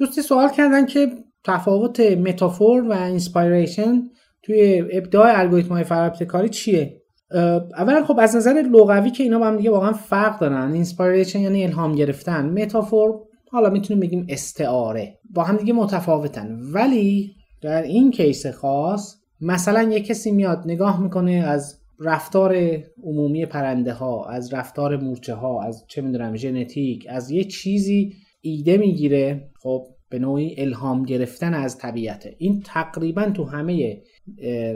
دوستی سوال کردن که تفاوت metaphor و inspiration توی ابداع الگوریتم های فراابتکاری چیه؟ اولا خب از نظر لغوی که اینا با هم دیگه واقعا فرق دارن. inspiration یعنی الهام گرفتن. metaphor حالا می‌تونیم بگیم استعاره. با هم دیگه متفاوتن. ولی در این case خاص مثلا یه کسی میاد نگاه می‌کنه از رفتار عمومی پرنده ها از رفتار مورچه ها از چه می‌دونم ژنتیک از یه چیزی ایده می‌گیره. خب به نوعی الهام گرفتن از طبیعت این تقریبا تو همه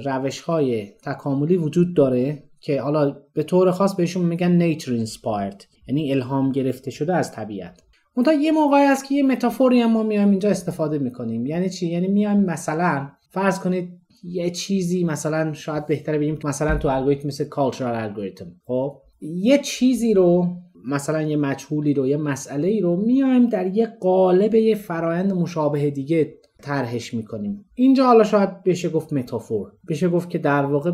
روش های تکاملی وجود داره که حالا به طور خاص بهشون میگن nature inspired یعنی الهام گرفته شده از طبیعت. منتها یه موقعی هست که یه متافوری هم ما میایم اینجا استفاده می‌کنیم. یعنی چی؟ یعنی میایم مثلا فرض کنید یه چیزی مثلا شاید بهتره بگیم مثلا تو الگوریتم مثل کالچرال الگوریتم خب یه چیزی رو مثلا یه مجهولی رو یه مسئله ای رو میایم در یه قالب یه فرایند مشابه دیگه طرحش می‌کنیم. اینجا حالا شاید بشه گفت metaphor. بشه گفت که در واقع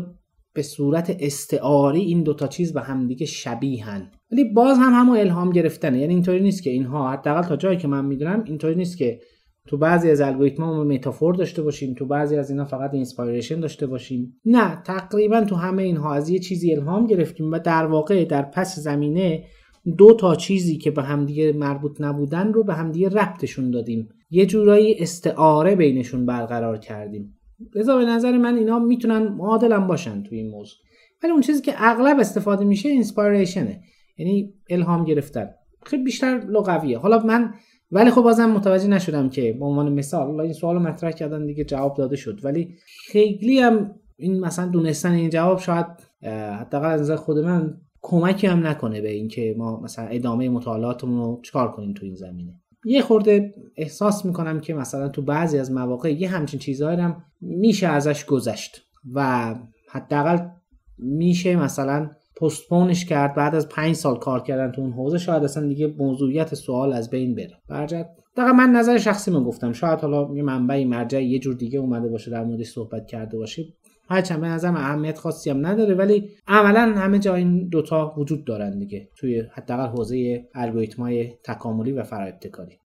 به صورت استعاری این دوتا چیز به همدیگه شبیهن. ولی باز هم همون الهام گرفتنه. یعنی اینطوری نیست که اینها حداقل تا جایی که من می‌دونم اینطوری نیست که تو بعضی از الگوریتم‌ها ما metaphor داشته باشیم تو بعضی از اینا فقط inspiration داشته باشیم. نه تقریبا تو همه اینها از یه چیزی الهام گرفتیم و در واقع در پس زمینه دو تا چیزی که به همدیگه مربوط نبودن رو به همدیگه ربطشون دادیم. یه جورایی استعاره بینشون برقرار کردیم. لذا به نظر من اینا می‌تونن معادلم باشن توی این موضوع. ولی اون چیزی که اغلب استفاده میشه اینسپایریشنه یعنی الهام گرفتن. خیلی بیشتر لغویه. حالا من ولی خب بازم متوجه نشدم که به عنوان مثال این سوال مطرح کردن دیگه جواب داده شد. ولی خیلی هم این مثلا دونستن این جواب شاید حداقل از نظر خود من کمکی هم نکنه به اینکه ما مثلا ادامه مطالعاتمون رو چکار کنیم تو این زمینه. یه خورده احساس می‌کنم که مثلا تو بعضی از مواقع یه همچین چیزهایی هم میشه ازش گذشت و حداقل میشه مثلا پستپونش کرد بعد از پنج سال کار کردن تو اون حوزه شاید اصلا دیگه موضوعیت سوال از بین بره. برجت دقیقا من نظر شخصی من گفتم شاید حالا یه منبعی مرجع یه جور دیگه اومده باشه در موردش صحبت کرده باشه. هرچند به نظرم اهمیت خاصی هم نداره ولی عملا همه جا این دوتا وجود دارن دیگه توی حداقل حوزه الگوریتم‌های تکاملی و فرا ابتکاری